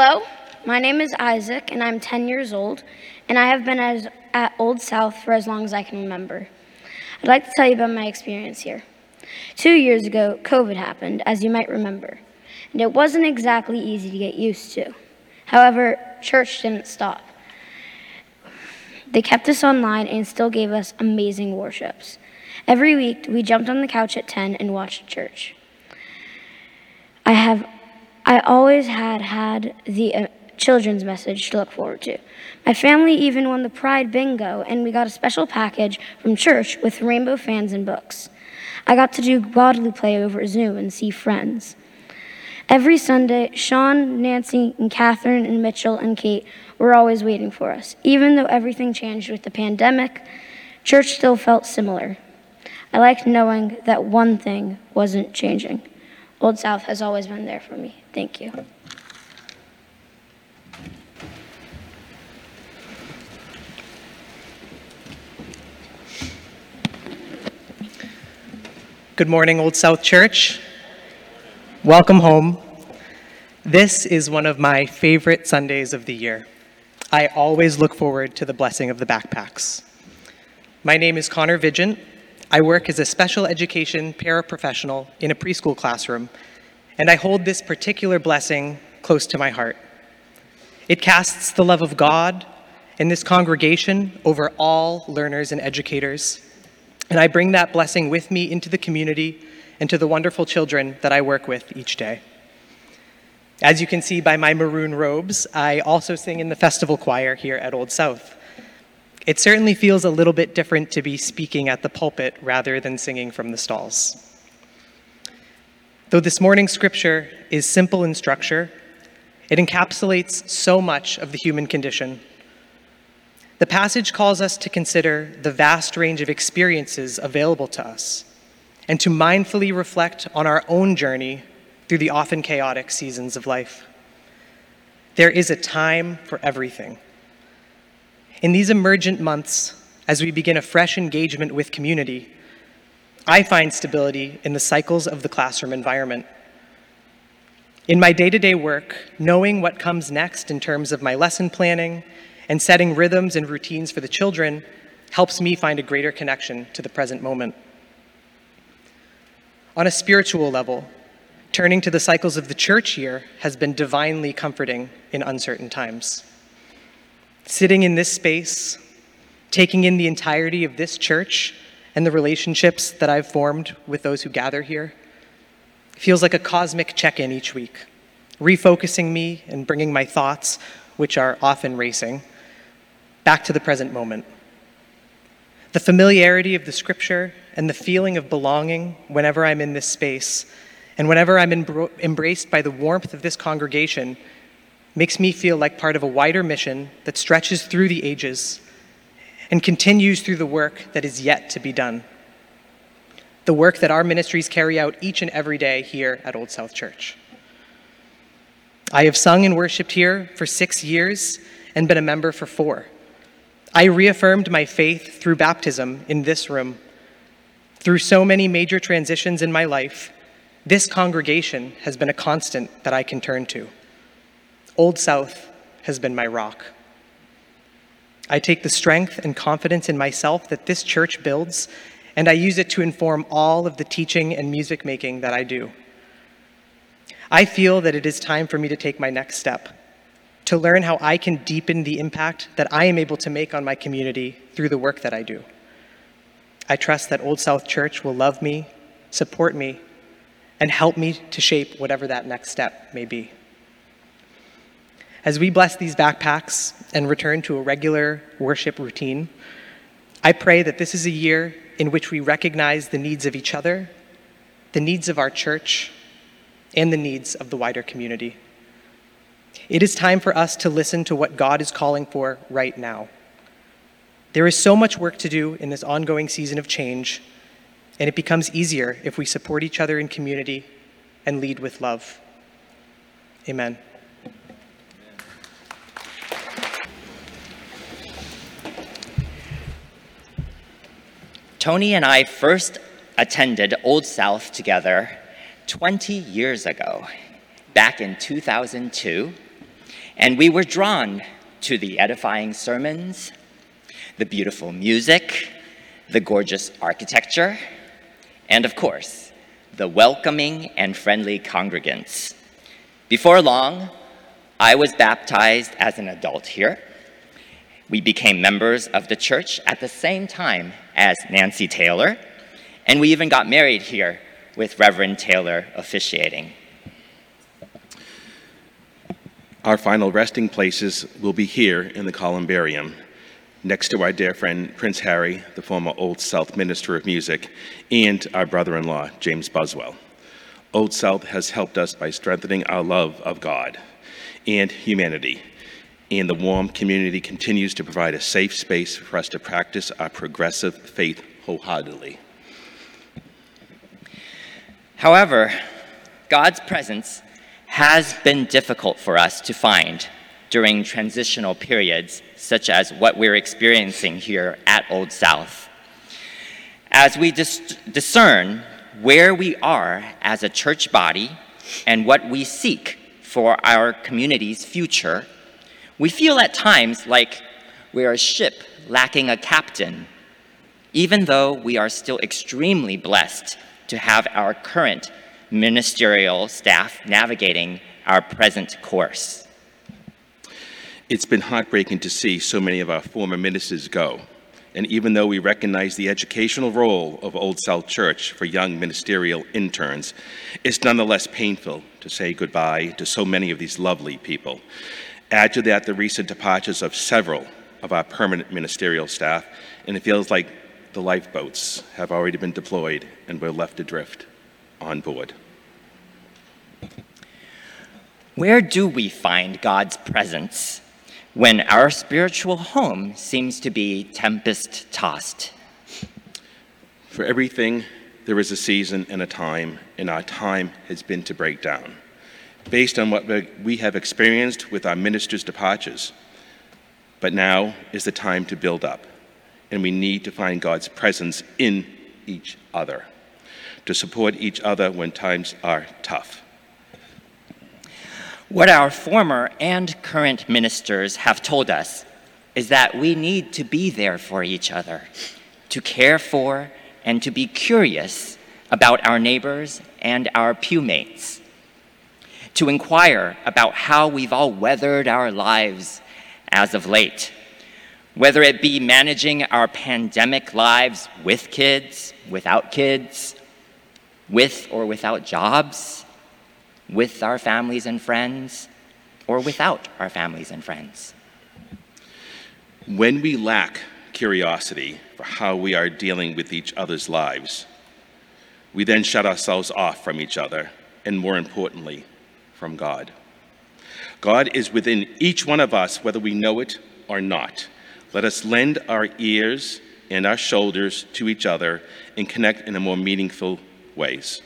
Hello, my name is Isaac, and I'm 10 years old, and I have been as, at Old South for as long as I can remember. I'd like to tell you about my experience here. Two years ago, COVID happened, as you might remember, and it wasn't exactly easy to get used to. However, church didn't stop. They kept us online and still gave us amazing worships. Every week, we jumped on the couch at 10 and watched church. I have I always had had the uh, children's message to look forward to. My family even won the Pride Bingo, and we got a special package from church with rainbow fans and books. I got to do godly play over Zoom and see friends. Every Sunday, Sean, Nancy, and Catherine, and Mitchell, and Kate were always waiting for us. Even though everything changed with the pandemic, church still felt similar. I liked knowing that one thing wasn't changing. Old South has always been there for me. Thank you. Good morning, Old South Church. Welcome home. This is one of my favorite Sundays of the year. I always look forward to the blessing of the backpacks. My name is Connor Vigent. I work as a special education paraprofessional in a preschool classroom, and I hold this particular blessing close to my heart. It casts the love of God in this congregation over all learners and educators, and I bring that blessing with me into the community and to the wonderful children that I work with each day. As you can see by my maroon robes, I also sing in the festival choir here at Old South. It certainly feels a little bit different to be speaking at the pulpit rather than singing from the stalls. Though this morning's scripture is simple in structure, it encapsulates so much of the human condition. The passage calls us to consider the vast range of experiences available to us and to mindfully reflect on our own journey through the often chaotic seasons of life. There is a time for everything. In these emergent months, as we begin a fresh engagement with community, I find stability in the cycles of the classroom environment. In my day to day work, knowing what comes next in terms of my lesson planning and setting rhythms and routines for the children helps me find a greater connection to the present moment. On a spiritual level, turning to the cycles of the church year has been divinely comforting in uncertain times. Sitting in this space, taking in the entirety of this church and the relationships that I've formed with those who gather here, feels like a cosmic check in each week, refocusing me and bringing my thoughts, which are often racing, back to the present moment. The familiarity of the scripture and the feeling of belonging whenever I'm in this space, and whenever I'm embraced by the warmth of this congregation, makes me feel like part of a wider mission that stretches through the ages and continues through the work that is yet to be done. The work that our ministries carry out each and every day here at Old South Church. I have sung and worshiped here for six years and been a member for four. I reaffirmed my faith through baptism in this room. Through so many major transitions in my life, this congregation has been a constant that I can turn to. Old South has been my rock. I take the strength and confidence in myself that this church builds, and I use it to inform all of the teaching and music making that I do. I feel that it is time for me to take my next step, to learn how I can deepen the impact that I am able to make on my community through the work that I do. I trust that Old South Church will love me, support me, and help me to shape whatever that next step may be. As we bless these backpacks and return to a regular worship routine, I pray that this is a year in which we recognize the needs of each other, the needs of our church, and the needs of the wider community. It is time for us to listen to what God is calling for right now. There is so much work to do in this ongoing season of change, and it becomes easier if we support each other in community and lead with love. Amen. Tony and I first attended Old South together 20 years ago, back in 2002. And we were drawn to the edifying sermons, the beautiful music, the gorgeous architecture, and of course, the welcoming and friendly congregants. Before long, I was baptized as an adult here. We became members of the church at the same time as Nancy Taylor, and we even got married here with Reverend Taylor officiating. Our final resting places will be here in the columbarium, next to our dear friend Prince Harry, the former Old South Minister of Music, and our brother in law, James Buswell. Old South has helped us by strengthening our love of God and humanity, and the warm community continues to provide a safe space for us to practice our progressive faith wholeheartedly. However, God's presence has been difficult for us to find during transitional periods, such as what we're experiencing here at Old South. As we dis- discern where we are as a church body and what we seek for our community's future, we feel at times like we're a ship lacking a captain, even though we are still extremely blessed to have our current ministerial staff navigating our present course. It's been heartbreaking to see so many of our former ministers go. And even though we recognize the educational role of Old South Church for young ministerial interns, it's nonetheless painful to say goodbye to so many of these lovely people. Add to that the recent departures of several of our permanent ministerial staff, and it feels like the lifeboats have already been deployed and we're left adrift on board. Where do we find God's presence when our spiritual home seems to be tempest tossed? For everything, there is a season and a time, and our time has been to break down. Based on what we have experienced with our ministers' departures, but now is the time to build up, and we need to find God's presence in each other to support each other when times are tough. What our former and current ministers have told us is that we need to be there for each other, to care for and to be curious about our neighbors and our pewmates, to inquire about how we've all weathered our lives as of late, whether it be managing our pandemic lives with kids, without kids, with or without jobs, with our families and friends, or without our families and friends. When we lack curiosity for how we are dealing with each other's lives, we then shut ourselves off from each other, and more importantly, from God. God is within each one of us, whether we know it or not. Let us lend our ears and our shoulders to each other and connect in a more meaningful ways.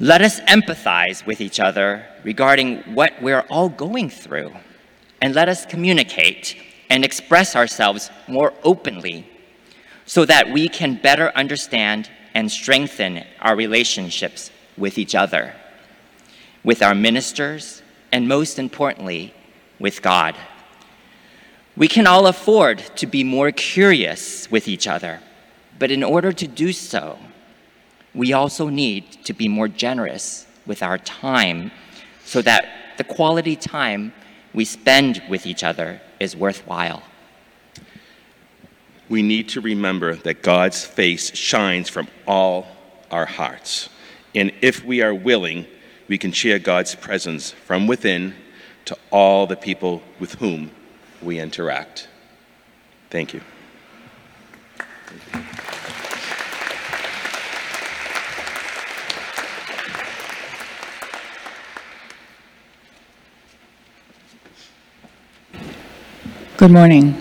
Let us empathize with each other regarding what we're all going through, and let us communicate and express ourselves more openly so that we can better understand and strengthen our relationships with each other, with our ministers, and most importantly, with God. We can all afford to be more curious with each other but in order to do so, we also need to be more generous with our time so that the quality time we spend with each other is worthwhile. We need to remember that God's face shines from all our hearts. And if we are willing, we can share God's presence from within to all the people with whom we interact. Thank you. Good morning.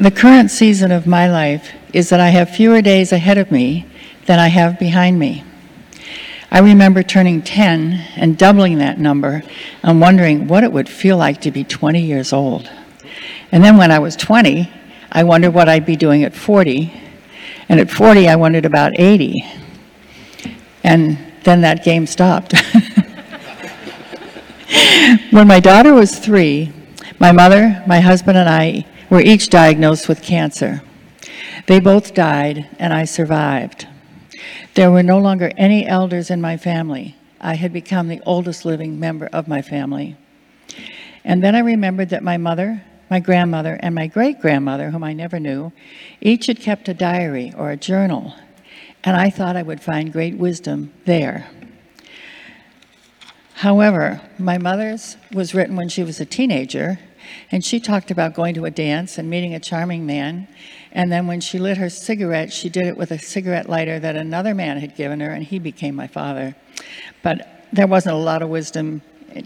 The current season of my life is that I have fewer days ahead of me than I have behind me. I remember turning 10 and doubling that number and wondering what it would feel like to be 20 years old. And then when I was 20, I wondered what I'd be doing at 40. And at 40, I wondered about 80. And then that game stopped. When my daughter was three, my mother, my husband, and I were each diagnosed with cancer. They both died, and I survived. There were no longer any elders in my family. I had become the oldest living member of my family. And then I remembered that my mother, my grandmother, and my great grandmother, whom I never knew, each had kept a diary or a journal, and I thought I would find great wisdom there. However, my mother's was written when she was a teenager, and she talked about going to a dance and meeting a charming man. And then when she lit her cigarette, she did it with a cigarette lighter that another man had given her, and he became my father. But there wasn't a lot of wisdom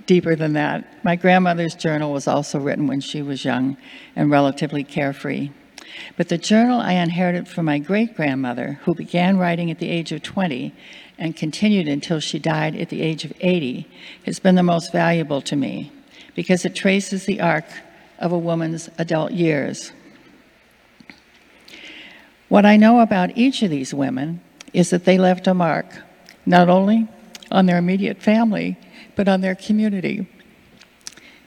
deeper than that. My grandmother's journal was also written when she was young and relatively carefree. But the journal I inherited from my great grandmother, who began writing at the age of 20 and continued until she died at the age of 80, has been the most valuable to me because it traces the arc of a woman's adult years. What I know about each of these women is that they left a mark, not only on their immediate family, but on their community.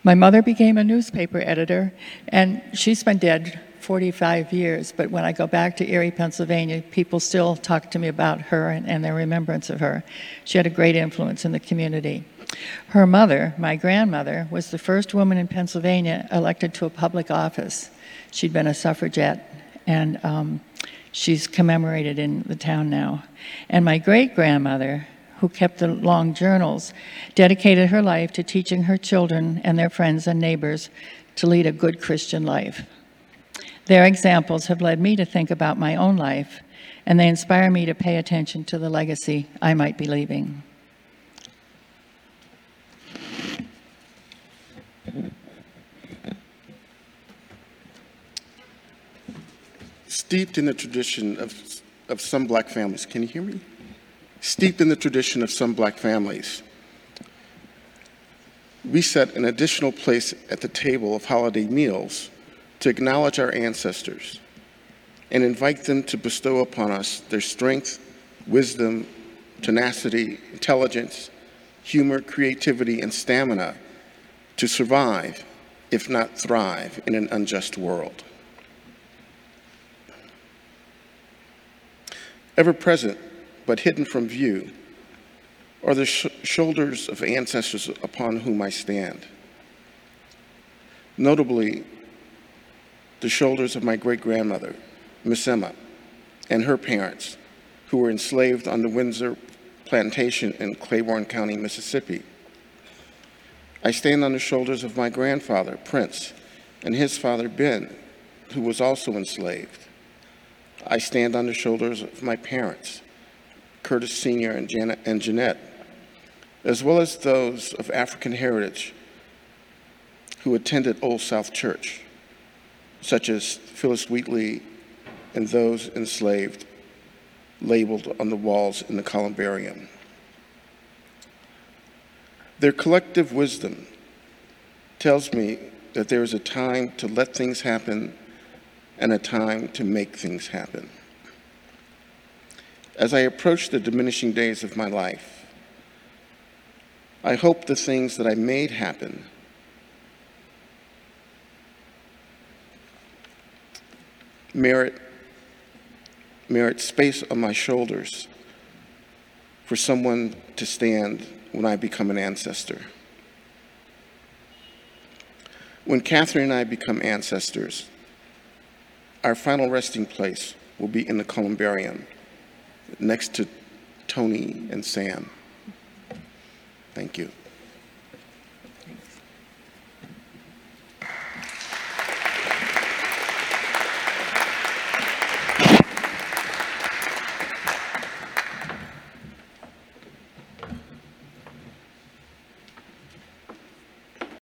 My mother became a newspaper editor, and she's been dead 45 years, but when I go back to Erie, Pennsylvania, people still talk to me about her and, and, their remembrance of her. She had a great influence in the community. Her mother, my grandmother, was the first woman in Pennsylvania elected to a public office. She'd been a suffragette, and um, she's commemorated in the town now. And my great grandmother, who kept the long journals, dedicated her life to teaching her children and their friends and neighbors to lead a good Christian life. Their examples have led me to think about my own life, and they inspire me to pay attention to the legacy I might be leaving. Steeped in the tradition of, of some black families, can you hear me? steeped in the tradition of some black families. We set an additional place at the table of holiday meals to acknowledge our ancestors and invite them to bestow upon us their strength, wisdom, tenacity, intelligence, humor, creativity, and stamina to survive, if not thrive, in an unjust world. Ever present but hidden from view, are the sh- shoulders of ancestors upon whom I stand. Notably, the shoulders of my great grandmother, Miss Emma, and her parents, who were enslaved on the Windsor plantation in Claiborne County, Mississippi. I stand on the shoulders of my grandfather, Prince, and his father, Ben, who was also enslaved. I stand on the shoulders of my parents, Curtis Sr. and, Janet, and Jeanette, as well as those of African heritage who attended Old South Church, such as Phillis Wheatley and those enslaved labeled on the walls in the columbarium. Their collective wisdom tells me that there is a time to let things happen and a time to make things happen. As I approach the diminishing days of my life, I hope the things that I made happen merit, merit space on my shoulders for someone to stand when I become an ancestor. When Catherine and I become ancestors, our final resting place will be in the columbarium next to Tony and Sam. Thank you.